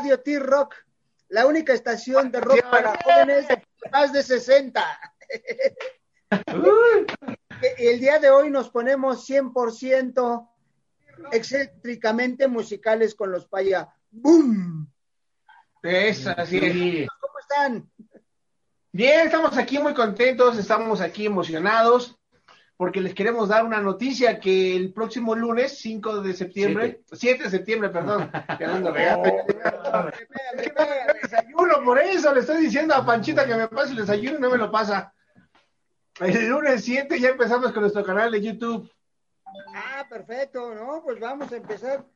Radio T-Rock, la única estación de rock para jóvenes más de 60. y el día de hoy nos ponemos 100% excéntricamente musicales con los paya. ¡Boom! Es así. ¿Cómo están? Bien, estamos aquí muy contentos, estamos aquí emocionados porque les queremos dar una noticia que el próximo lunes, 5 de septiembre, 7, de septiembre, perdón, desayuno, por eso le estoy diciendo a Panchita que me pase el desayuno y no me lo pasa. El lunes 7 ya empezamos con nuestro canal de YouTube. Ah, perfecto, ¿no? Pues vamos a empezar,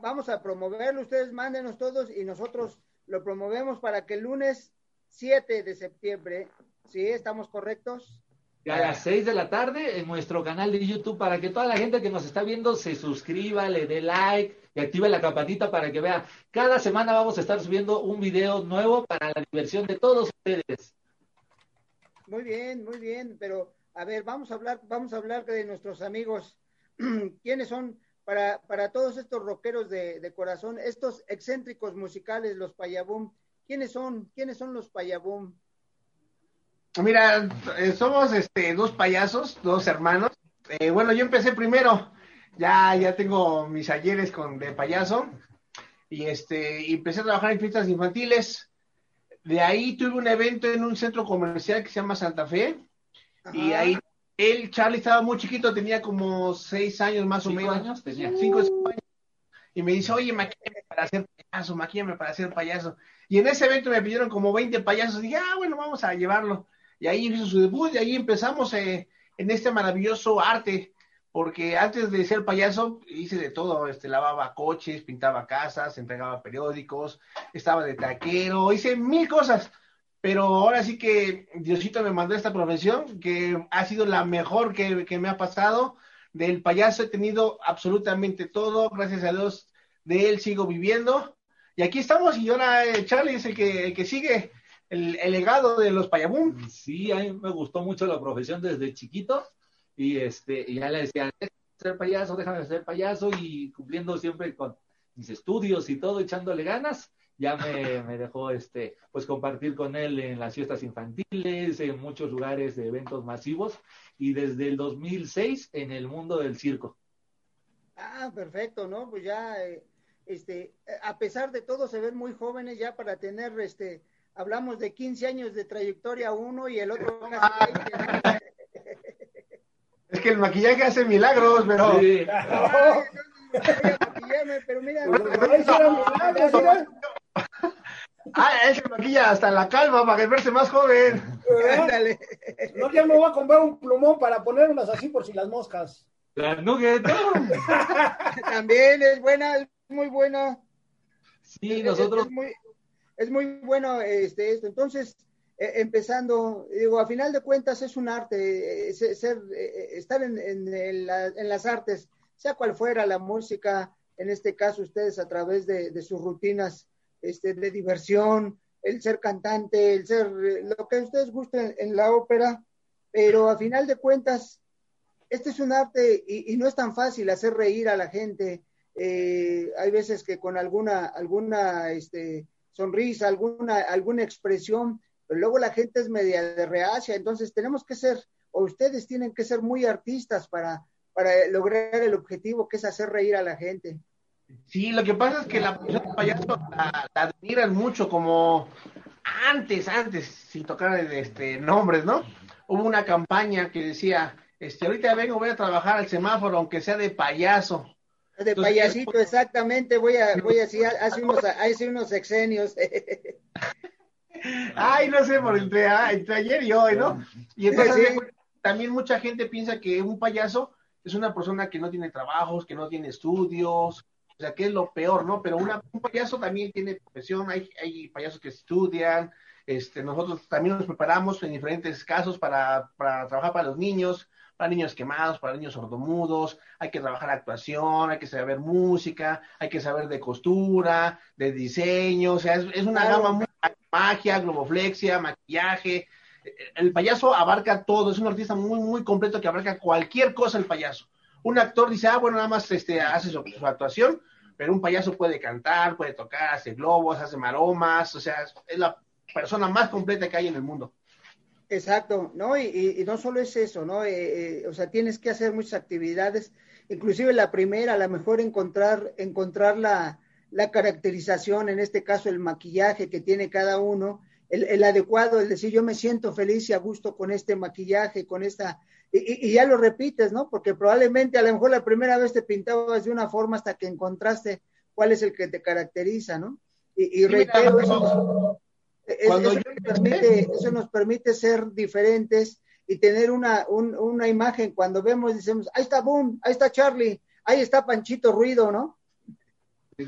vamos a promoverlo, ustedes mándenos todos y nosotros lo promovemos para que el lunes 7 de septiembre, ¿sí? ¿Estamos correctos? A las 6 de la tarde en nuestro canal de YouTube para que toda la gente que nos está viendo se suscriba, le dé like y active la campanita para que vea. Cada semana vamos a estar subiendo un video nuevo para la diversión de todos ustedes. Muy bien, muy bien, pero a ver, vamos a hablar, vamos a hablar de nuestros amigos. ¿Quiénes son para, para todos estos rockeros de, de corazón, estos excéntricos musicales, los Payabum? ¿Quiénes son? ¿Quiénes son los Payabum? Mira, eh, somos este dos payasos, dos hermanos. Eh, bueno, yo empecé primero. Ya, ya tengo mis ayeres con de payaso. Y este, y empecé a trabajar en fiestas infantiles. De ahí tuve un evento en un centro comercial que se llama Santa Fe. Y ahí él, Charlie, estaba muy chiquito, tenía como seis años más o menos. años tenía? Cinco años. Y me dice, oye, maquillame para hacer payaso, maquillame para hacer payaso. Y en ese evento me pidieron como 20 payasos. Y dije, ah, bueno, vamos a llevarlo y ahí hizo su debut y ahí empezamos eh, en este maravilloso arte, porque antes de ser payaso hice de todo, este, lavaba coches, pintaba casas, entregaba periódicos, estaba de taquero, hice mil cosas, pero ahora sí que Diosito me mandó esta profesión, que ha sido la mejor que, me ha pasado, del payaso he tenido absolutamente todo, gracias a Dios de él sigo viviendo, y aquí estamos, y ahora eh, Charlie es el que, el que sigue el, legado de los payabum. Sí, a mí me gustó mucho la profesión desde chiquito y este y ya le decía, déjame ser payaso, déjame ser payaso y cumpliendo siempre con mis estudios y todo, echándole ganas. Ya me, me dejó este, pues compartir con él en las fiestas infantiles, en muchos lugares de eventos masivos y desde el 2006 en el mundo del circo. Ah, perfecto, ¿no? Pues ya, eh, este, a pesar de todo, se ven muy jóvenes ya para tener este, hablamos de 15 años de trayectoria uno y el otro Es que el maquillaje hace milagros, pero... Sí. pero mira, Ah, él se maquilla hasta la calma para verse más joven. Ándale. No, ya me voy a comprar un plumón para poner unas así por si las moscas. La nugget. También es buena, es muy buena. Sí, nosotros es muy bueno este, esto. Entonces, eh, empezando, digo, a final de cuentas es un arte, eh, ser, eh, estar en, en, las artes, sea cual fuera la música, en este caso ustedes a través de, sus rutinas este, de diversión, el ser cantante, el ser lo que ustedes gusten en la ópera, pero a final de cuentas, este es un arte y, y no es tan fácil hacer reír a la gente. hay veces que con alguna, alguna, este, sonrisa, alguna, alguna expresión, pero luego la gente es media de reacia, entonces tenemos que ser, o ustedes tienen que ser muy artistas para, para lograr el objetivo que es hacer reír a la gente. Sí, lo que pasa es que la payaso la, admiran mucho como antes, antes, sin tocar este nombres, ¿no? Hubo una campaña que decía, este, ahorita vengo, voy a trabajar al semáforo, aunque sea de payaso. De payasito, exactamente, voy a, voy a decir, hace unos, hace unos sexenios. Ay, no sé, por entre, entre ayer y hoy, ¿no? Y entonces también mucha gente piensa que un payaso es una persona que no tiene trabajos, que no tiene estudios, o sea, que es lo peor, ¿no? Pero una, un payaso también tiene profesión, hay, hay payasos que estudian, este, nosotros también nos preparamos en diferentes casos para, para trabajar para los niños, para niños quemados, para niños sordomudos, hay que trabajar actuación, hay que saber música, hay que saber de costura, de diseño, o sea, es, una gama muy magia, globoflexia, maquillaje. El payaso abarca todo, es un artista muy, muy completo que abarca cualquier cosa el payaso. Un actor dice, ah, bueno, nada más este, hace su, actuación, pero un payaso puede cantar, puede tocar, hace globos, hace maromas, o sea, es la persona más completa que hay en el mundo. Exacto, ¿no? Y, no solo es eso, ¿no? Eh, eh, o sea, tienes que hacer muchas actividades, inclusive la primera, a lo mejor encontrar, encontrar la, la caracterización, en este caso el maquillaje que tiene cada uno, el, adecuado, el decir yo me siento feliz y a gusto con este maquillaje, con esta, y, y, ya lo repites, ¿no? Porque probablemente a lo mejor la primera vez te pintabas de una forma hasta que encontraste cuál es el que te caracteriza, ¿no? Y, y reitero, eso, eso, nos permite, ser diferentes y tener una, una imagen cuando vemos, decimos, ahí está Boom, ahí está Charlie, ahí está Panchito Ruido, ¿no?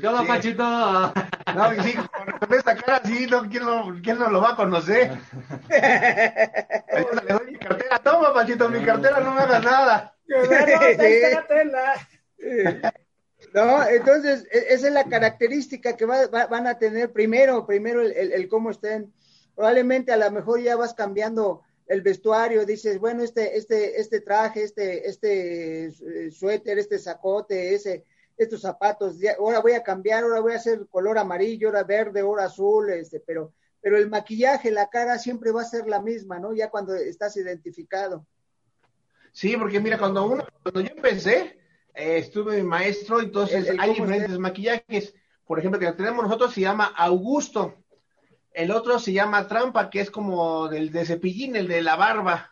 ¿Cómo, sí. Panchito? No, sí, con esta cara sí, no, ¿quién, no, ¿quién no lo va a conocer? le doy mi cartera, toma Panchito, mi cartera, no me hagas nada. No, entonces, e, esa es la característica que va, van a tener primero, primero el, cómo estén. Probablemente a lo mejor ya vas cambiando el vestuario, dices, bueno, este, este, este traje, este, este eh, suéter, este sacote, ese, estos zapatos, ahora voy a cambiar, ahora voy a hacer color amarillo, ahora verde, ahora azul, este, pero, pero el maquillaje, la cara siempre va a ser la misma, ¿no? Ya cuando estás identificado. Sí, porque mira, cuando uno, cuando yo empecé, eh, estuve mi maestro, entonces hay diferentes maquillajes. Por ejemplo, que tenemos nosotros se llama Augusto. El otro se llama Trampa, que es como del de cepillín, el de la barba.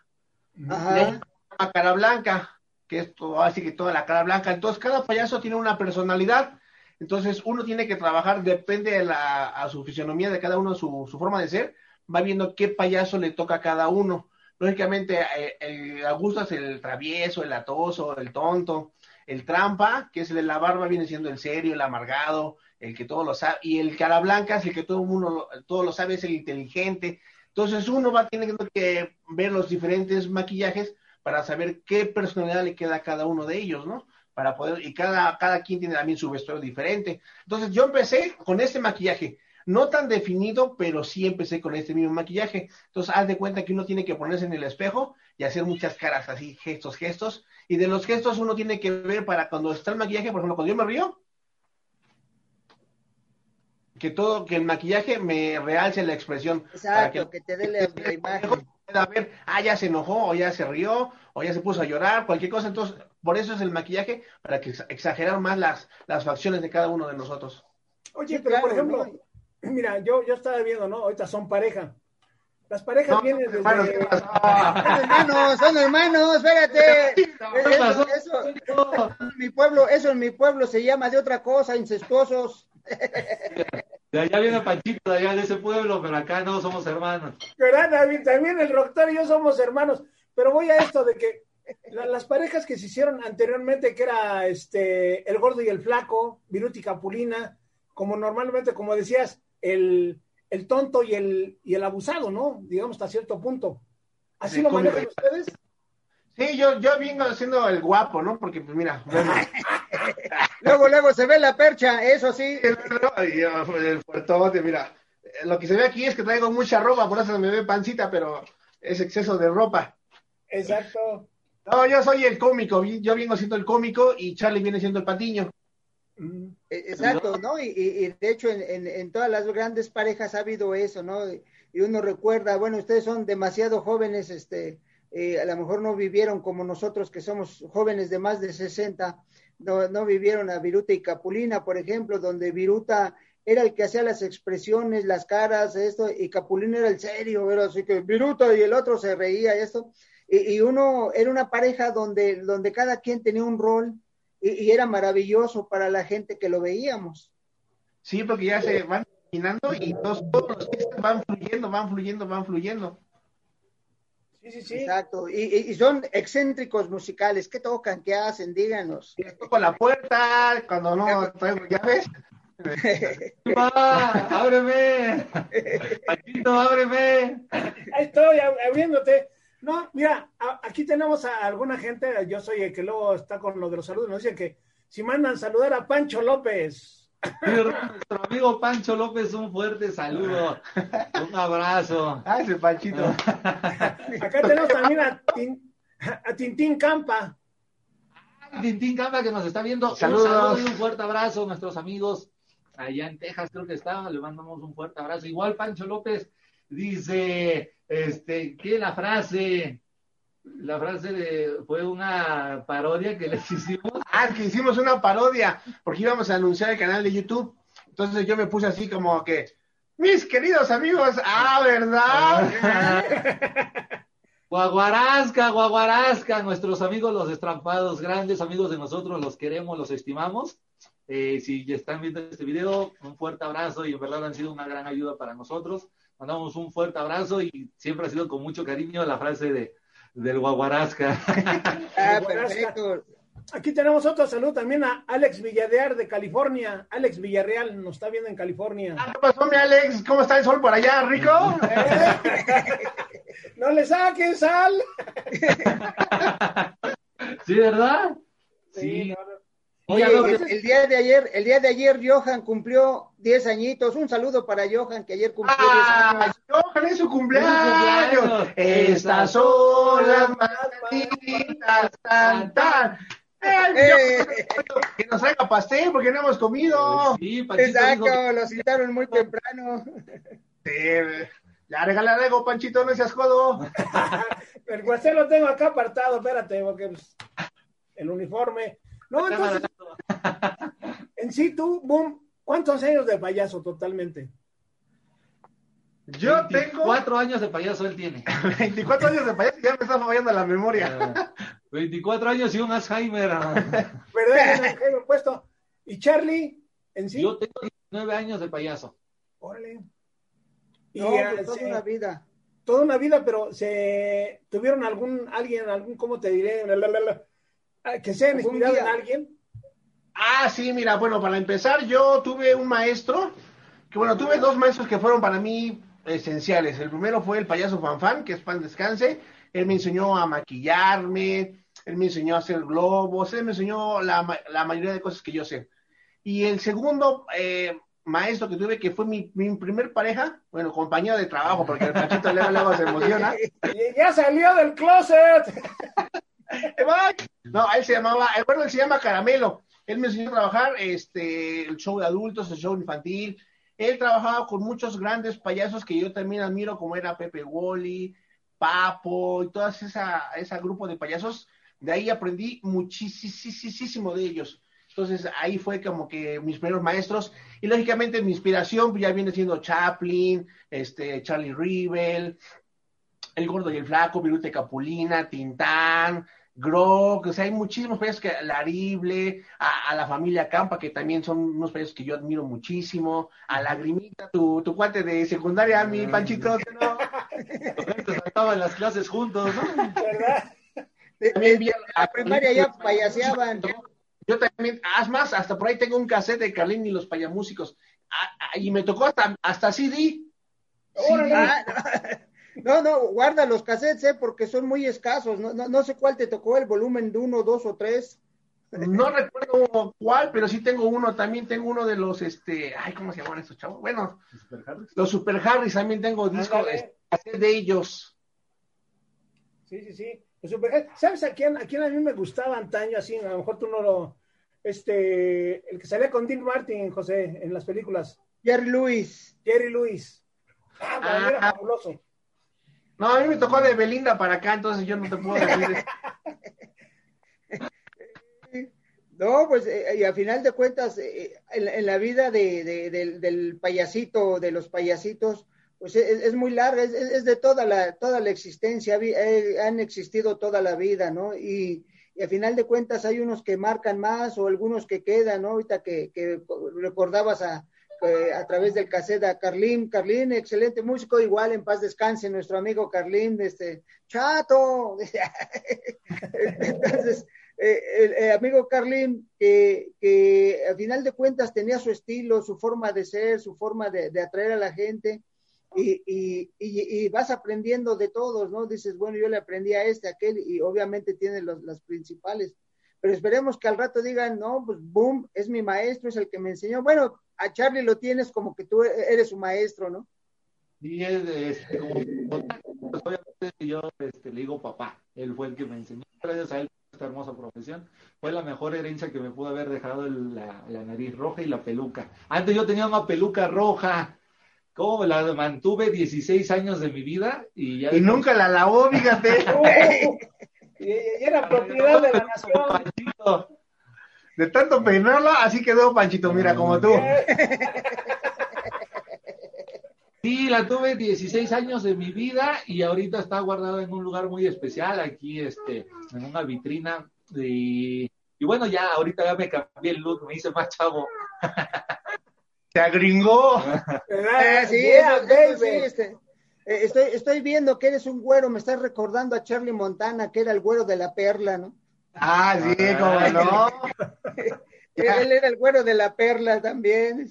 Ajá. cara blanca, que es todo, así que toda la cara blanca. Entonces, cada payaso tiene una personalidad. Entonces, uno tiene que trabajar, depende de la, a su fisionomía de cada uno, su, su forma de ser, va viendo qué payaso le toca a cada uno. Lógicamente, eh, el Augusto es el travieso, el atoso, el tonto el trampa, que es el de la barba, viene siendo el serio, el amargado, el que todo lo sabe, y el cara blanca es el que todo mundo todo lo sabe, es el inteligente. Entonces uno va teniendo que ver los diferentes maquillajes para saber qué personalidad le queda a cada uno de ellos, ¿no? Para poder, y cada, cada quien tiene también su vestuario diferente. Entonces yo empecé con este maquillaje, no tan definido, pero sí empecé con este mismo maquillaje. Entonces haz de cuenta que uno tiene que ponerse en el espejo y hacer muchas caras así, gestos, gestos, y de los gestos uno tiene que ver para cuando está el maquillaje, por ejemplo, cuando yo me río, que todo, que el maquillaje me realce la expresión. Exacto, que, te dé la, imagen. Pueda ver, ah, ya se enojó, o ya se rió, o ya se puso a llorar, cualquier cosa. Entonces, por eso es el maquillaje, para que exagerar más las, las facciones de cada uno de nosotros. Oye, pero por ejemplo, mira, yo, yo estaba viendo, ¿no? Ahorita son pareja. Las parejas vienen desde... Hermanos, son hermanos, son hermanos, espérate. Eso, eso, en mi pueblo, eso en mi pueblo se llama de otra cosa, incestuosos. De allá viene Panchito, de allá de ese pueblo, pero acá no somos hermanos. David, también el doctor y yo somos hermanos. Pero voy a esto de que las parejas que se hicieron anteriormente, que era este el gordo y el flaco, Viruti Capulina, como normalmente, como decías, el, el tonto y el, y el abusado, ¿no? Digamos hasta cierto punto. ¿Así lo manejan ustedes? Sí, yo, yo vengo haciendo el guapo, ¿no? Porque, pues mira. luego, luego se ve la percha, eso sí. el fuertote, mira. Lo que se ve aquí es que traigo mucha ropa, por eso me ve pancita, pero es exceso de ropa. Exacto. No, yo soy el cómico, yo vengo siendo el cómico y Charlie viene siendo el patiño. E, exacto, ¿no? Y, de hecho en, todas las grandes parejas ha habido eso, ¿no? Y uno recuerda, bueno, ustedes son demasiado jóvenes, este, eh, a lo mejor no vivieron como nosotros que somos jóvenes de más de 60, no, no vivieron a Viruta y Capulina, por ejemplo, donde Viruta era el que hacía las expresiones, las caras, esto, y Capulina era el serio, era así que Viruta y el otro se reía, esto, y, y uno era una pareja donde, donde cada quien tenía un rol, y, era maravilloso para la gente que lo veíamos. Sí, porque ya se van terminando y todos, los textos van fluyendo, van fluyendo, van fluyendo. Sí, sí, sí. Exacto. Y, son excéntricos musicales. ¿Qué tocan? ¿Qué hacen? Díganos. Toco la puerta cuando no traigo llaves. ¡Ábreme! Paquito, ábreme! Ahí estoy abriéndote. No, mira, aquí tenemos a alguna gente, yo soy el que luego está con lo de los saludos, nos dicen que si mandan saludar a Pancho López. nuestro amigo Pancho López, un fuerte saludo, un abrazo. Ah, ese Panchito. Acá tenemos también a, Tintín Campa. Tintín Camba que nos está viendo. Saludos. Un saludo y un fuerte abrazo a nuestros amigos allá en Texas, creo que está. Le mandamos un fuerte abrazo. Igual Pancho López dice, este, que la frase, la frase de, fue una parodia que les hicimos. Ah, que hicimos una parodia, porque íbamos a anunciar el canal de YouTube. Entonces yo me puse así como que, mis queridos amigos, ah, ¿verdad? Guaguarasca, Guaguarasca, nuestros amigos los estrampados, grandes amigos de nosotros, los queremos, los estimamos. Eh, si ya están viendo este video, un fuerte abrazo y en verdad han sido una gran ayuda para nosotros. Mandamos un fuerte abrazo y siempre ha sido con mucho cariño la frase de del Guaguarasca. Ah, perfecto. Aquí tenemos otro saludo también a Alex Villadear de California. Alex Villarreal nos está viendo en California. ¿Qué pasó, mi Alex? ¿Cómo está el sol por allá, rico? No le saques sal. ¿Sí, verdad? Sí, Sí. no, no. Oye, el, el día de ayer, el día de ayer Johan cumplió 10 añitos. Un saludo para Johan que ayer cumplió 10 ¡Ah! años. ¡Johan, es su cumpleaños! Estas son las mañanitas, tan, tan. ¡Eh, Eh, Que nos traiga pastel porque no hemos comido. Sí, Panchito dijo exacto, lo citaron muy temprano. Sí, ya regala algo, Panchito, no seas codo. El cuartel lo tengo acá apartado, espérate, porque pues, el uniforme. No, entonces, en sí tú, boom, ¿cuántos años de payaso totalmente? Yo tengo Cuatro años de payaso él tiene. 24 años de payaso y ya me está fallando la memoria. Ah, 24 años y un Alzheimer. ah. ¿Verdad? me he puesto. ¿Y Charlie en sí? Yo tengo 19 años de payaso. Órale. Y No, ah, pues, toda una vida. toda una vida, pero se tuvieron algún, alguien, algún, ¿cómo te diré? La, la, la, la, ah, que se han Algún inspirado en alguien. Ah, sí, mira, bueno, para empezar, yo tuve un maestro, que bueno, tuve dos maestros que fueron para mí esenciales. El primero fue el payaso Fanfan, que es pan descanse. Él me enseñó a maquillarme, él me enseñó a hacer globos, él me enseñó la, la mayoría de cosas que yo sé. Y el segundo eh, maestro que tuve, que fue mi, mi primer pareja, bueno, compañero de trabajo, porque el Pachito luego, luego se emociona. Ya salió del closet. No, él se llamaba, eh, bueno, él se llama Caramelo. Él me enseñó a trabajar este, el show de adultos, el show infantil. Él trabajaba con muchos grandes payasos que yo también admiro, como era Pepe Wally, Papo y todo esa, ese grupo de payasos. De ahí aprendí muchísimo de ellos. Entonces ahí fue como que mis primeros maestros. Y lógicamente mi inspiración ya viene siendo Chaplin, este, Charlie Rivel, El Gordo y el Flaco, Virute Capulina, Tintán, Grog, o sea, hay muchísimos payasos que, Larible, a, a la familia Campa, que también son unos payasos que yo admiro muchísimo, a Lagrimita, tu, tu cuate de secundaria, mi Panchito, ¿no? Se saltaban las clases juntos, ¿no? ¿Verdad? También vi a- La primaria ya payaseaban. Yo también, haz más, hasta por ahí tengo un cassette de Carlín y los payamúsicos, ah, y me tocó hasta, hasta CD. Órale. Ah, no, no, guarda los cassettes, eh, porque son muy escasos. No, no, no sé cuál te tocó, el volumen de uno, dos o tres. No recuerdo cuál, pero sí tengo uno, también tengo uno de los, este, ay, ¿cómo se llaman estos chavos? Bueno, los Super Harris también tengo disco Ándale. cassette de ellos. Sí, sí, sí. Los Superheads. ¿Sabes a quién, a quién a mí me gustaba antaño así? A lo mejor tú no lo... Este, el que salía con Dean Martin, José, en las películas. Jerry Lewis. Jerry Lewis. Ah, era fabuloso. No, a mí me tocó de Belinda para acá, entonces yo no te puedo decir. No, pues, eh, y a final de cuentas, eh, en, en la vida de, de- del, del payasito, de los payasitos, pues es, muy larga, es, de toda la, toda la existencia, eh, han existido toda la vida, ¿no? Y, y a final de cuentas hay unos que marcan más o algunos que quedan, ¿no? Ahorita que, que recordabas a, eh, a través del cassette a Carlín, Carlín, excelente músico, igual en paz descanse nuestro amigo Carlín, este, chato, entonces, eh, el, el amigo Carlín, que, que a final de cuentas tenía su estilo, su forma de ser, su forma de, de atraer a la gente, y, y, y, y vas aprendiendo de todos, ¿no? Dices, bueno, yo le aprendí a este, a aquel, y obviamente tiene los, las principales, pero esperemos que al rato digan, no, pues boom, es mi maestro, es el que me enseñó. Bueno, a Charlie lo tienes como que tú eres su maestro, ¿no? Y es, este, como, pues, obviamente yo este, le digo papá, él fue el que me enseñó, gracias a él esta hermosa profesión. Fue la mejor herencia que me pudo haber dejado la, la, nariz roja y la peluca. Antes yo tenía una peluca roja. ¿Cómo la mantuve 16 años de mi vida? Y, ya y nunca la lavó, fíjate. y, era propiedad de la nación. De tanto peinarla, así quedó Panchito, mira, como tú. Sí, la tuve 16 años de mi vida y ahorita está guardada en un lugar muy especial, aquí este, en una vitrina. Y, y bueno, ya ahorita ya me cambié el look, me hice más chavo. Se agringó. Eh, sí, sí, este, eh, estoy, estoy viendo que eres un güero, me estás recordando a Charlie Montana, que era el güero de la perla, ¿no? Ah, sí, como no. Él era el güero de la perla también.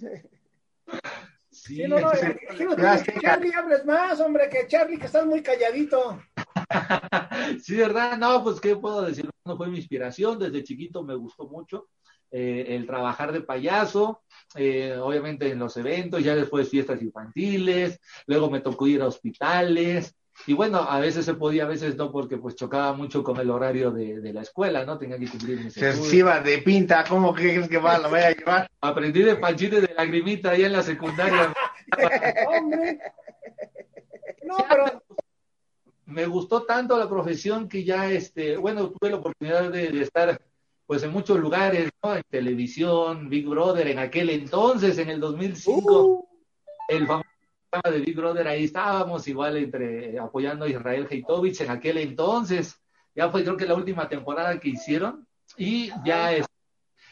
Sí, no, no, que Charlie hables más, hombre, que Charlie, que estás muy calladito. sí, ¿verdad? No, pues, ¿qué puedo decir? No fue mi inspiración, desde chiquito me gustó mucho eh, el trabajar de payaso, eh, obviamente en los eventos, ya después fiestas infantiles, luego me tocó ir a hospitales, y bueno, a veces se podía, a veces no, porque pues chocaba mucho con el horario de, la escuela, ¿no? Tenía que cumplir mis Se iba de pinta, ¿cómo crees que va? ¿Lo voy a llevar? Aprendí de panchito de lagrimita ahí en la secundaria. ¡Hombre! No, pero... Me gustó tanto la profesión que ya, este, bueno, tuve la oportunidad de, estar pues en muchos lugares, ¿no? En televisión, Big Brother, en aquel entonces, en el 2005, uh. el famoso de Big Brother, ahí estábamos igual entre apoyando a Israel Heitovich en aquel entonces. Ya fue creo que la última temporada que hicieron y ya es,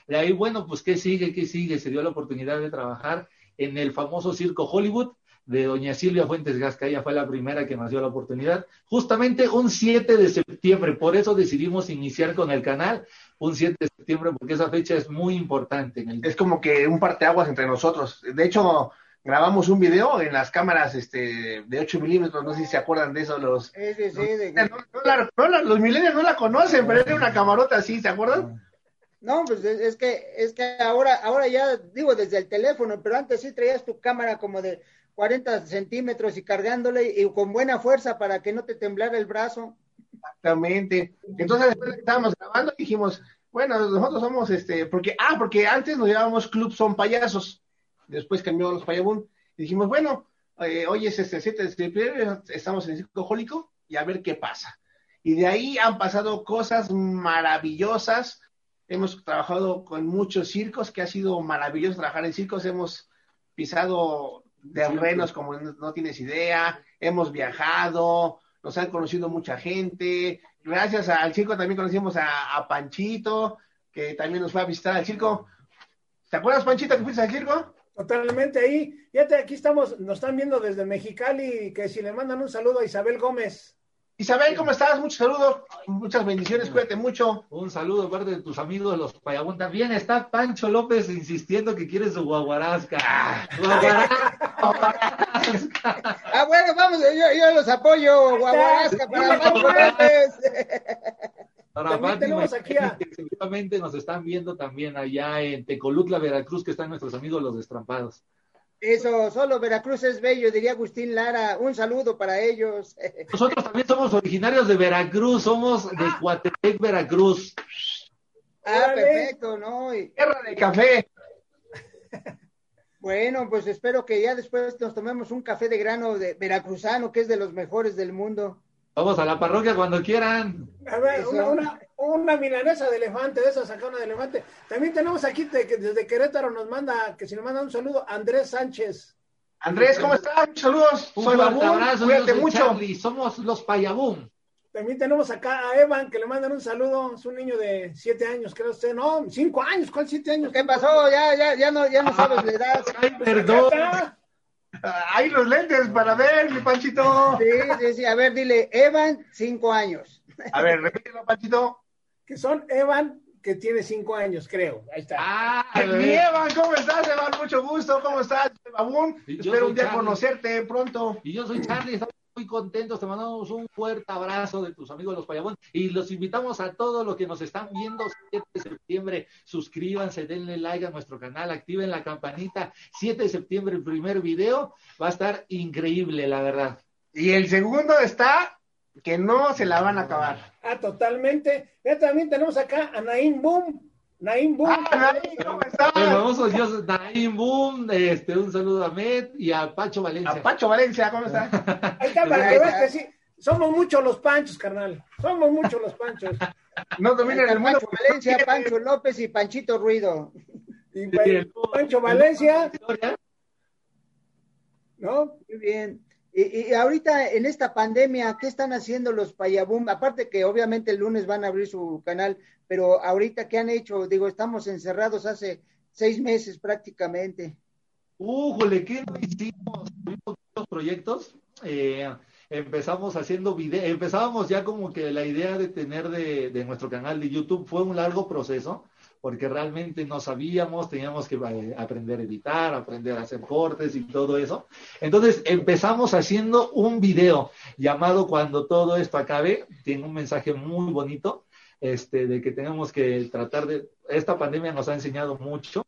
de ahí, bueno, pues ¿qué sigue? ¿Qué sigue? Se dio la oportunidad de trabajar en el famoso circo Hollywood de doña Silvia Fuentes Gasca, ella fue la primera que nos dio la oportunidad, justamente un 7 de septiembre, por eso decidimos iniciar con el canal, un 7 de septiembre, porque esa fecha es muy importante. En el... Es como que un parteaguas entre nosotros. De hecho, grabamos un video en las cámaras este, de 8 milímetros, no sé si se acuerdan de eso los... Sí, sí, sí, los milenios no la conocen, pero era una camarota así, ¿se acuerdan? No, pues es, que es que ahora ahora ya digo desde el teléfono, pero antes sí traías tu cámara como de 40 centímetros y cargándole y con buena fuerza para que no te temblara el brazo. Exactamente. Entonces después estábamos grabando dijimos, bueno, nosotros somos este, porque, ah, porque antes nos llamábamos Club Son Payasos después cambió los Payabun y dijimos, bueno, eh, hoy es este 7 de septiembre, estamos en el circo jólico y a ver qué pasa. Y de ahí han pasado cosas maravillosas. Hemos trabajado con muchos circos, que ha sido maravilloso trabajar en circos. Hemos pisado terrenos como no, tienes idea. Hemos viajado, nos han conocido mucha gente. Gracias al circo también conocimos a, a Panchito, que también nos fue a visitar al circo. ¿Te acuerdas, Panchito, que fuiste al circo? Totalmente ahí. Fíjate, aquí estamos, nos están viendo desde Mexicali, que si le mandan un saludo a Isabel Gómez. Isabel, ¿cómo estás? Muchos saludos, muchas bendiciones, cuídate mucho. Un saludo parte de tus amigos los Payabón. También está Pancho López insistiendo que quiere su guaguarasca. ah, bueno, vamos, yo, yo los apoyo, guaguarasca para Pancho López. Para tenemos aquí a... seguramente nos están viendo también allá en Tecolutla, Veracruz, que están nuestros amigos los destrampados. Eso, solo Veracruz es bello, diría Agustín Lara. Un saludo para ellos. Nosotros también somos originarios de Veracruz, somos de Coatepec, Veracruz. Ah, perfecto, ¿no? Tierra de café. Bueno, pues espero que ya después nos tomemos un café de grano de veracruzano, que es de los mejores del mundo. Vamos a la parroquia cuando quieran. A ver, una, una, milanesa de elefante, de esa sacona de elefante. También tenemos aquí desde Querétaro nos manda, que si nos manda un saludo, Andrés Sánchez. Andrés, ¿cómo estás? Saludos. Un Soy abrazo, cuídate mucho. somos los Payabum. También tenemos acá a Evan, que le mandan un saludo. Es un niño de siete años, creo usted. No, cinco años. ¿Cuál siete años? ¿Qué pasó? Ya, ya, ya no, ya no sabes la edad. Ay, perdón. Hay los lentes para ver, mi Panchito. Sí, sí, sí. A ver, dile, Evan, cinco años. A ver, repítelo, Panchito. Que son Evan, que tiene cinco años, creo. Ahí está. Ah, mi Evan, ¿cómo estás, Evan? Mucho gusto. ¿Cómo estás, Babún? Espero un día conocerte pronto. Y yo soy Charlie, muy contentos, te mandamos un fuerte abrazo de tus amigos los Payabón y los invitamos a todos los que nos están viendo 7 de septiembre, suscríbanse, denle like a nuestro canal, activen la campanita, 7 de septiembre el primer video, va a estar increíble, la verdad. Y el segundo está que no se la van a acabar. Ah, totalmente. Ya también tenemos acá a Naim Boom. Naim Boom. Ah, Naim, ¿cómo estás? El famoso Dios Naim Boom, este, un saludo a Met y a Pacho Valencia. A Pacho Valencia, ¿cómo está? Ahí está, para que veas que sí. Somos muchos los panchos, carnal. Somos muchos los panchos. No dominan el mundo. Pancho Valencia, Pancho López y Panchito Ruido. Y Pancho Valencia. ¿No? Muy bien. Y, y, ahorita en esta pandemia, ¿qué están haciendo los Payabum? Aparte que obviamente el lunes van a abrir su canal, pero ahorita, ¿qué han hecho? Digo, estamos encerrados hace seis meses prácticamente. ¡Újole! ¿Qué no hicimos? Tuvimos muchos proyectos. Eh, empezamos haciendo video, empezábamos ya como que la idea de tener de, de nuestro canal de YouTube fue un largo proceso porque realmente no sabíamos, teníamos que eh, aprender a editar, aprender a hacer cortes y todo eso. Entonces empezamos haciendo un video llamado Cuando todo esto acabe, tiene un mensaje muy bonito, este, de que tenemos que tratar de, esta pandemia nos ha enseñado mucho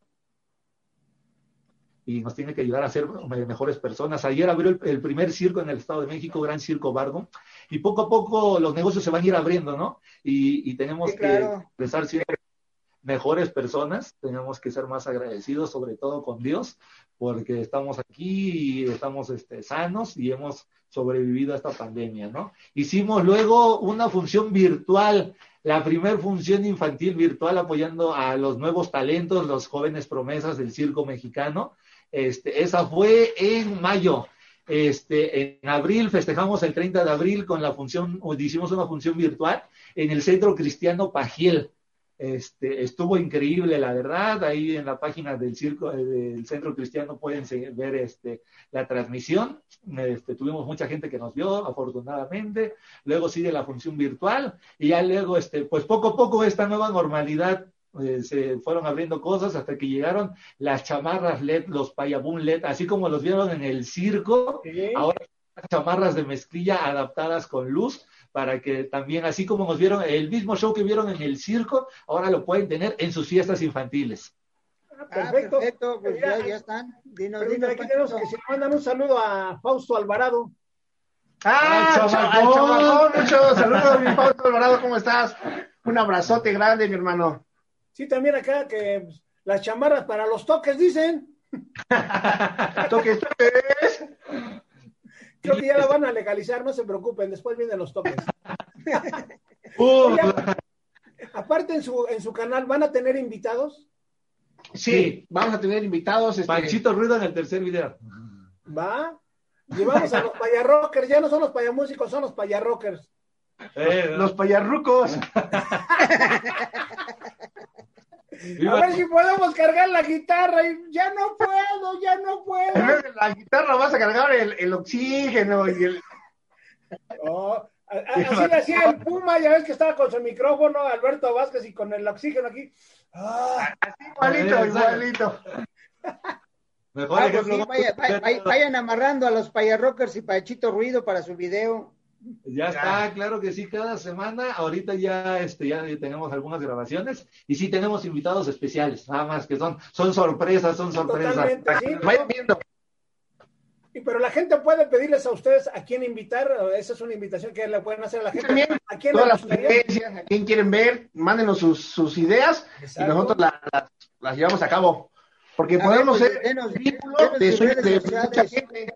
y nos tiene que ayudar a ser mejores personas. Ayer abrió el, el, primer circo en el Estado de México, Gran Circo Bardo, y poco a poco los negocios se van a ir abriendo, ¿no? Y, y tenemos sí, claro. que empezar siempre mejores personas, tenemos que ser más agradecidos, sobre todo con Dios, porque estamos aquí y estamos este, sanos y hemos sobrevivido a esta pandemia, ¿no? Hicimos luego una función virtual, la primer función infantil virtual apoyando a los nuevos talentos, los jóvenes promesas del circo mexicano. Este, esa fue en mayo. Este, en abril festejamos el 30 de abril con la función, hicimos una función virtual en el Centro Cristiano Pajiel. Este, estuvo increíble, la verdad. Ahí en la página del circo, del Centro Cristiano pueden ver este, la transmisión. Este, tuvimos mucha gente que nos vio, afortunadamente. Luego sigue la función virtual y ya luego, este, pues poco a poco esta nueva normalidad eh, se fueron abriendo cosas hasta que llegaron las chamarras LED, los payabún LED, así como los vieron en el circo. ¿Sí? Ahora chamarras de mezclilla adaptadas con luz para que también, así como nos vieron el mismo show que vieron en el circo, ahora lo pueden tener en sus fiestas infantiles. Ah, perfecto. Ah, perfecto. pues ya, ya, están. Dinos, dinos, aquí tenemos que se mandan un saludo a Fausto Alvarado. Ah, chavacón, mucho saludos, mi Fausto Alvarado, ¿cómo estás? Un abrazote grande, mi hermano. Sí, también acá que las chamarras para los toques, dicen. toques, toques. Creo que ya la van a legalizar, no se preocupen, después vienen los toques. Uh, aparte en su, en su canal, ¿van a tener invitados? Sí, sí. vamos a tener invitados. Este... Panchito Ruido en el tercer video. Va. Llevamos a los payarrockers, ya no son los payamúsicos, son los payarrockers. Eh, los, los payarrucos. A ver si podemos cargar la guitarra y ya no puedo, ya no puedo. La guitarra vas a cargar el, el oxígeno y el. Oh, así le hacía el Puma, ya ves que estaba con su micrófono, Alberto Vázquez, y con el oxígeno aquí. Ah, así igualito, igualito. Mejor ah, ejemplo, sí, vaya, vaya, vayan amarrando a los payarrockers y Pachito Ruido para su video. Ya, ya, está, claro que sí, cada semana. Ahorita ya, este, ya tenemos algunas grabaciones y sí tenemos invitados especiales, nada más que son, son sorpresas, son sorpresas. Sí, Vayan viendo. Y pero la gente puede pedirles a ustedes a quién invitar, esa es una invitación que le pueden hacer a la gente. También, ¿A quién todas las sugerencias, a quién quieren ver, mándenos sus, sus ideas Exacto. y nosotros las, las, las, llevamos a cabo. Porque a podemos ver, pues, ser denos, denos de, su, de, de mucha gente.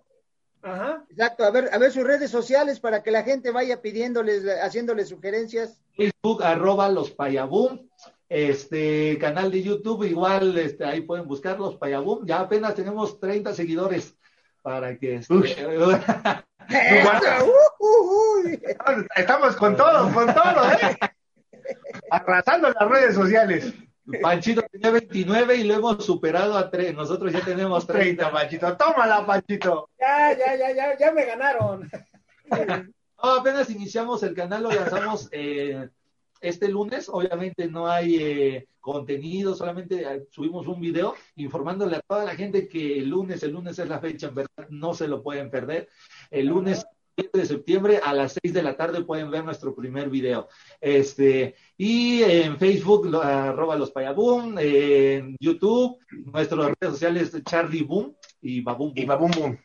Ajá. Exacto, a ver, a ver sus redes sociales para que la gente vaya pidiéndoles, haciéndoles sugerencias. Facebook, arroba los payabum, este canal de YouTube, igual este, ahí pueden buscar los payabum, ya apenas tenemos 30 seguidores para que este, Estamos con todo, con todo, ¿eh? Arrasando las redes sociales. Panchito tenía 29 y lo hemos superado a 3. Nosotros ya tenemos 30. 30 Panchito, tómala, Panchito. Ya, ya, ya, ya, ya me ganaron. No, apenas iniciamos el canal, lo lanzamos eh, este lunes. Obviamente no hay eh, contenido, solamente subimos un video informándole a toda la gente que el lunes, el lunes es la fecha, en verdad no se lo pueden perder. El lunes de septiembre a las 6 de la tarde pueden ver nuestro primer video. Este, y en Facebook, lo, arroba los payaboom, en YouTube, nuestras redes sociales Charlie Boom y Babum Y Babum Boom.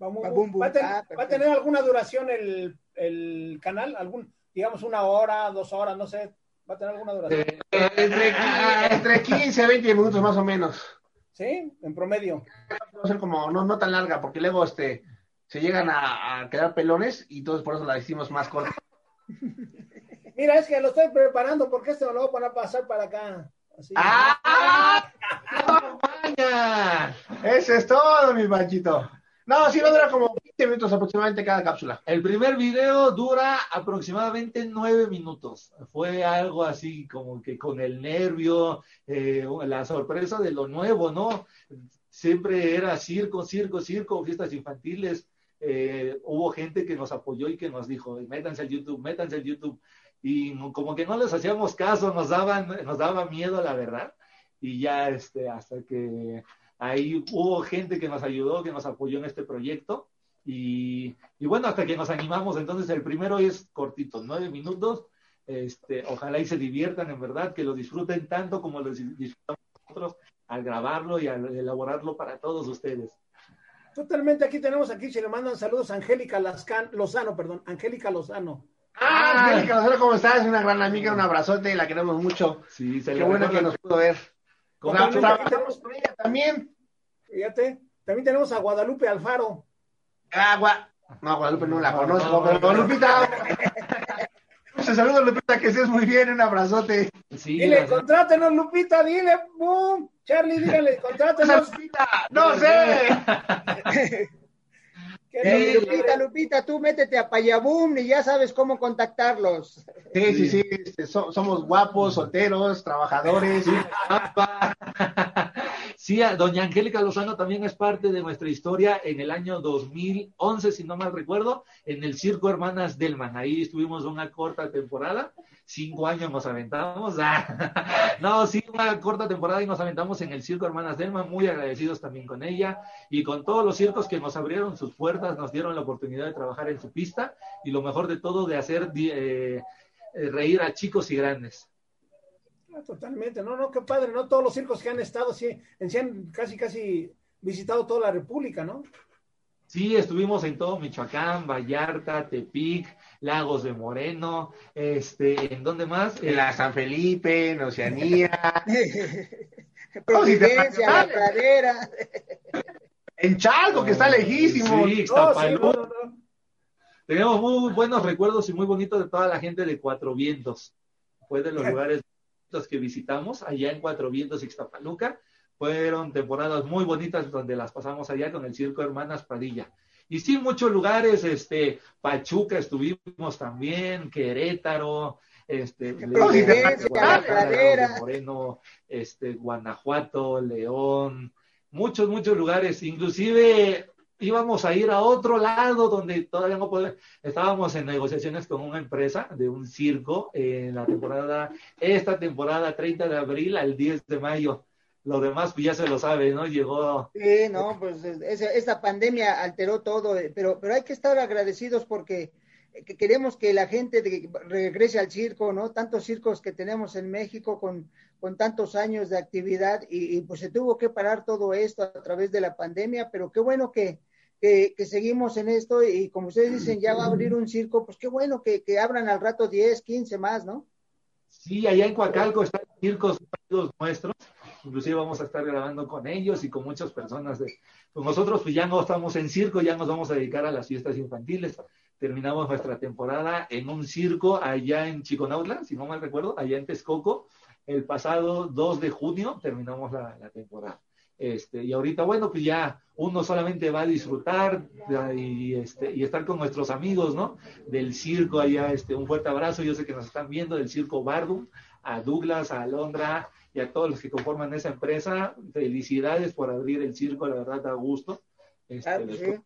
Vamos, Babum, bum. ¿Va, a ten- Ah, va a tener alguna duración el, el canal? ¿Algún, digamos, una hora, dos horas, no sé? ¿Va a tener alguna duración? Eh, entre, qui- entre 15 a 20 minutos más o menos. ¿Sí? En promedio. Va a ser como no, no tan larga, porque luego este se llegan a, a quedar pelones y entonces por eso la hicimos más corta. Mira, es que lo estoy preparando porque este me lo voy a pasar para acá. Así. ¡Ah! Eso es todo, mi Panchito. No, sí, va a durar como 20 minutos aproximadamente cada cápsula. El primer video dura aproximadamente nueve minutos. Fue algo así como que con el nervio, eh, la sorpresa de lo nuevo, ¿no? Siempre era circo, circo, circo, fiestas infantiles. Eh, hubo gente que nos apoyó y que nos dijo, métanse al YouTube, métanse al YouTube. Y como que no les hacíamos caso, nos daban, nos daba miedo, la verdad. Y ya este, hasta que ahí hubo gente que nos ayudó, que nos apoyó en este proyecto. Y, y bueno, hasta que nos animamos, entonces el primero es cortito, nueve minutos. Este, ojalá y se diviertan, en verdad, que lo disfruten tanto como lo dis- disfrutamos nosotros al grabarlo y al elaborarlo para todos ustedes. Totalmente, aquí tenemos, aquí se le mandan saludos a Angélica Lascan- Lozano, perdón, Angélica Lozano. Ah, Angélica Lozano, ¿cómo estás? Una gran amiga, un abrazote, la queremos mucho. Sí, se Qué bueno que nos pudo ver. Trabajamos con ella también. Fíjate, también tenemos a Guadalupe Alfaro. Agua. No, Guadalupe no la conozco, pero Lupita. Un saludo, Lupita, que estés muy bien, un abrazote. Sí, Dile, contrátenos, Lupita, dile, boom. Charlie, dígale, contrátenos. Lupita? No sé. Que no- Lupita, Lupita, tú métete a Payabum y ya sabes cómo contactarlos. Sí, sí, sí. este, so- somos guapos, solteros, trabajadores. Sí, doña Angélica Lozano también es parte de nuestra historia en el año 2011, si no mal recuerdo, en el Circo Hermanas Delman. Ahí estuvimos una corta temporada, cinco años nos aventamos. No, sí, una corta temporada y nos aventamos en el Circo Hermanas Delman, muy agradecidos también con ella y con todos los circos que nos abrieron sus puertas, nos dieron la oportunidad de trabajar en su pista y lo mejor de todo, de hacer eh, eh, reír a chicos y grandes. Ah, Totalmente, no, no, qué padre, ¿no? Todos los circos que han estado, sí, en sí han casi, casi visitado toda la República, ¿no? Sí, estuvimos en todo Michoacán, Vallarta, Tepic, Lagos de Moreno, este, ¿en dónde más? En la San Felipe, en Oceanía, Providencia, la pradera. en Chalco, que está lejísimo. Sí, No, sí, Ixtapaluca. no, no, no. Tenemos muy buenos recuerdos y muy bonitos de toda la gente de Cuatro Vientos. Fue de los lugares bonitos que visitamos allá en Cuatro Vientos, Ixtapaluca. Fueron temporadas muy bonitas donde las pasamos allá con el Circo Hermanas Padilla. Y sí, muchos lugares, este, Pachuca estuvimos también, Querétaro, este, Guadalajara, Moreno, este, Guanajuato, León, muchos, muchos lugares. Inclusive íbamos a ir a otro lado donde todavía no podemos, estábamos en negociaciones con una empresa de un circo en la temporada, esta temporada 30 de abril al 10 de mayo. Lo demás pues ya se lo sabe, ¿no? Llegó Sí, no, pues esta pandemia alteró todo, eh, pero, pero hay que estar agradecidos porque eh, que queremos que la gente regrese al circo, ¿no? Tantos circos que tenemos en México con, con tantos años de actividad y, pues se tuvo que parar todo esto a través de la pandemia, pero qué bueno que, que, que seguimos en esto y como ustedes dicen, ya va a abrir un circo, pues qué bueno que, que abran al rato 10, 15 más, ¿no? Sí, allá en Coacalco están circos nuestros, inclusive vamos a estar grabando con ellos y con muchas personas. De, pues nosotros pues ya no estamos en circo, ya nos vamos a dedicar a las fiestas infantiles. Terminamos nuestra temporada en un circo allá en Chiconautla, si no mal recuerdo, allá en Texcoco. El pasado 2 de junio terminamos la temporada. Este, y ahorita, bueno, pues ya uno solamente va a disfrutar y, este, y estar con nuestros amigos, ¿no? Del circo allá, este, un fuerte abrazo, yo sé que nos están viendo del circo Bardum, a Douglas, a Alondra y a todos los que conforman esa empresa. Felicidades por abrir el circo, la verdad da gusto. Este, que sí.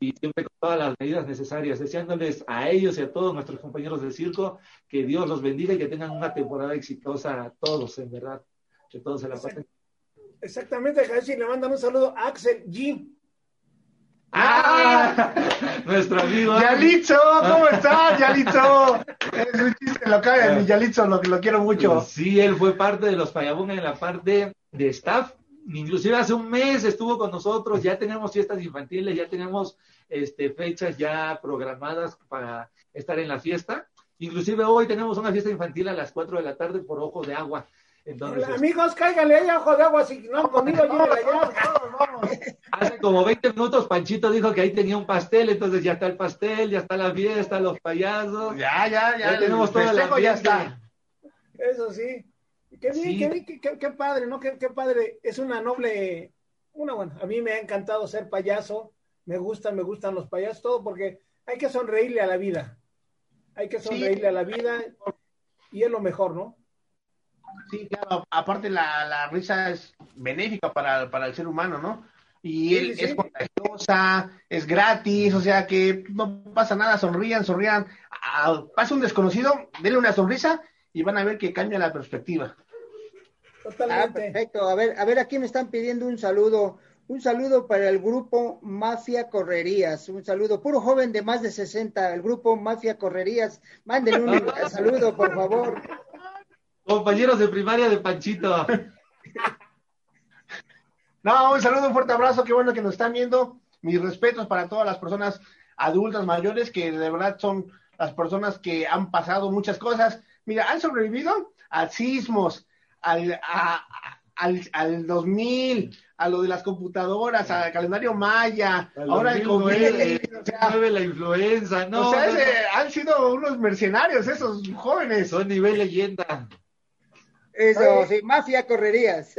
y siempre con todas las medidas necesarias, deseándoles a ellos y a todos nuestros compañeros del circo que Dios los bendiga y que tengan una temporada exitosa a todos, en verdad, que todos se la pasen. Exactamente, Jachi, le mandan un saludo a Axel G. ¡Ah! Nuestro amigo. Yalitzo, ¿cómo estás, Yalitzo? Es un chiste local, Ah. mi Yalitzo, lo, lo quiero mucho. Sí, él fue parte de los Payabunga en la parte de staff inclusive hace un mes estuvo con nosotros, ya tenemos fiestas infantiles, ya tenemos este, fechas ya programadas para estar en la fiesta. Inclusive hoy tenemos una fiesta infantil a las 4 de la tarde por Ojo de Agua. Entonces, Amigos, cáiganle ahí ojo de agua, si no han comido, llévenle allá. Hace como 20 minutos Panchito dijo que ahí tenía un pastel, entonces ya está el pastel, ya está la fiesta, los payasos. Ya, ya, ya. Ya tenemos todo el festejo ya está. Eso sí. Qué bien, Sí. qué, bien, qué, qué- qué padre, ¿no? Qué, qué padre. Es una noble, una buena. A mí me ha encantado ser payaso. Me gustan, me gustan los payasos, todo porque hay que sonreírle a la vida. Hay que sonreírle a la vida y es lo mejor, ¿no? Sí, claro. Aparte la, la risa es benéfica para, para el ser humano, ¿no? Y él sí, es contagiosa, es gratis, o sea que no pasa nada, sonrían, sonrían. Ah, pasa un desconocido, denle una sonrisa y van a ver que cambia la perspectiva. Ah, Totalmente. perfecto. A ver, a ver, aquí me están pidiendo un saludo. Un saludo para el grupo Mafia Correrías. Un saludo, puro joven de más de 60, el grupo Mafia Correrías. Mándenle un saludo, por favor. Compañeros de primaria de Panchito. No, un saludo, un fuerte abrazo, qué bueno que nos están viendo. Mis respetos para todas las personas adultas mayores que de verdad son las personas que han pasado muchas cosas. Mira, han sobrevivido a sismos, al, a- al, al 2000, a lo de las computadoras, al calendario maya, ahora el COVID. 2009, O sea, la influenza, no, o sea, no, no. ese- han sido unos mercenarios esos jóvenes. son nivel leyenda. Eso, sí, Mafia Correrías.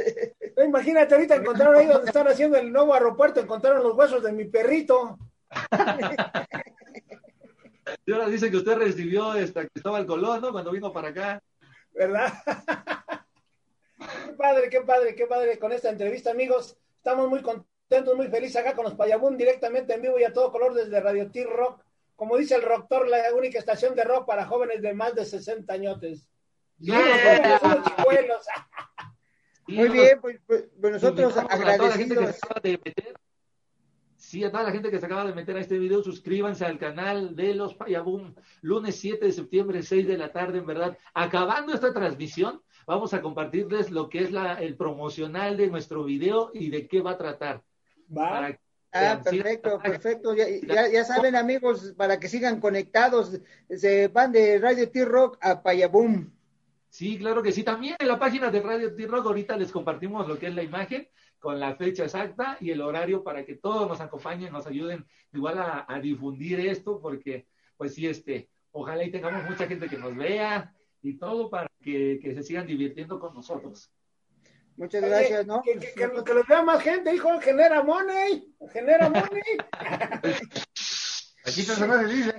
No, Imagínate, ahorita encontraron ahí donde están haciendo el nuevo aeropuerto, encontraron los huesos de mi perrito. Y ahora dice que usted recibió esta Cristóbal Colón, ¿no? Cuando vino para acá. ¿verdad? qué padre, qué padre, qué padre con esta entrevista, amigos. Estamos muy contentos, muy felices acá con los Payabún, directamente en vivo y a todo color desde Radio T-Rock. Como dice el Rocktor, la única estación de rock para jóvenes de más de 60 añotes. Muy bien, pues, pues, pues nosotros invitamos a toda la gente que agradecidos. se acaba de meter. Sí, a toda la gente que se acaba de meter a este video, suscríbanse al canal de los Payabum. Lunes 7 de septiembre, 6 de la tarde, en verdad. Acabando esta transmisión, vamos a compartirles lo que es la, el promocional de nuestro video y de qué va a tratar. Va. Para Ah, perfecto, perfecto. Ya, ya, ya saben, amigos, para que sigan conectados, se van de Radio T-Rock a Payabum. Sí, claro que sí. También en la página de Radio T-Rock ahorita les compartimos lo que es la imagen con la fecha exacta y el horario para que todos nos acompañen, nos ayuden igual a, a difundir esto, porque pues sí, este, ojalá y tengamos mucha gente que nos vea y todo para que, que se sigan divirtiendo con nosotros. Muchas gracias, ¿no? Que, que, que, que los vea más gente, hijo, genera money, genera money. Aquí te no se dice.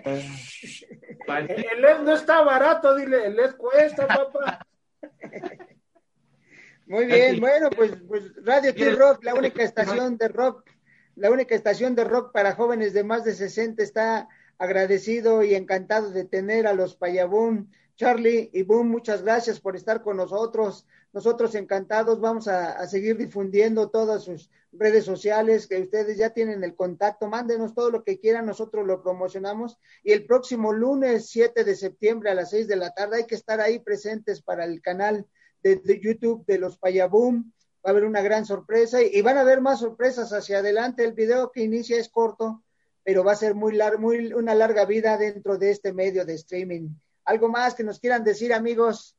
El LED no está barato, dile, el LED cuesta, papá. Muy bien, bueno, pues, pues Radio T-Rock, la única estación de rock, la única estación de rock para jóvenes de más de 60 está agradecido y encantado de tener a los Payabum. Charlie y Boom, muchas gracias por estar con nosotros. Nosotros encantados vamos a, seguir difundiendo todas sus redes sociales, que ustedes ya tienen el contacto, mándenos todo lo que quieran, nosotros lo promocionamos. Y el próximo lunes 7 de septiembre a las 6 de la tarde hay que estar ahí presentes para el canal de, YouTube de los Payaboom. Va a haber una gran sorpresa y, y, van a haber más sorpresas hacia adelante. El video que inicia es corto, pero va a ser muy, lar muy una larga vida dentro de este medio de streaming. ¿Algo más que nos quieran decir, amigos?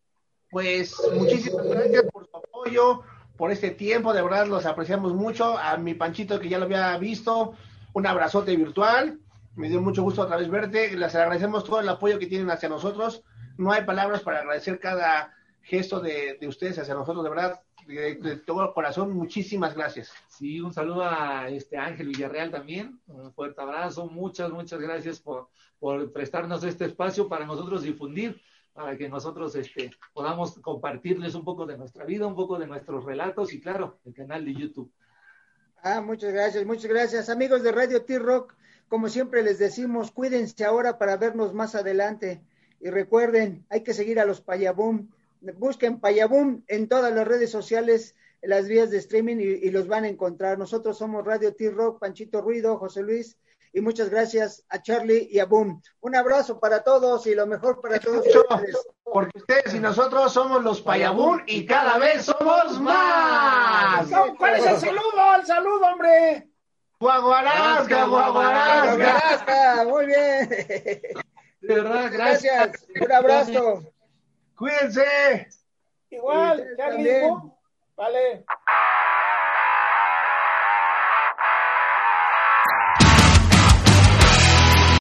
Pues muchísimas gracias por su apoyo, por este tiempo, de verdad los apreciamos mucho. A mi Panchito que ya lo había visto, un abrazote virtual. Me dio mucho gusto otra vez verte. Les agradecemos todo el apoyo que tienen hacia nosotros. No hay palabras para agradecer cada gesto de, de ustedes hacia nosotros, de verdad, de, todo el corazón, muchísimas gracias. Sí, un saludo a este Ángel Villarreal también, un fuerte abrazo, muchas, muchas gracias por, por prestarnos este espacio para nosotros difundir, para que nosotros este, podamos compartirles un poco de nuestra vida, un poco de nuestros relatos y claro, el canal de YouTube. Ah, muchas gracias, muchas gracias. Amigos de Radio T-Rock, como siempre les decimos, cuídense ahora para vernos más adelante. Y recuerden, hay que seguir a los Payaboom. Busquen Payaboom en todas las redes sociales, en las vías de streaming y, y los van a encontrar. Nosotros somos Radio T-Rock, Panchito Ruido, José Luis y muchas gracias a Charlie y a Boom. Un abrazo para todos y lo mejor para todos ustedes. porque ustedes y nosotros somos los Payabún y cada vez somos más. ¿Cuál es el saludo? El saludo, hombre. Guaguarasca, guaguarasca. Guaguarasca, muy bien. De verdad, gracias. Gracias. Un abrazo. Cuídense. Igual, Charlie. Vale.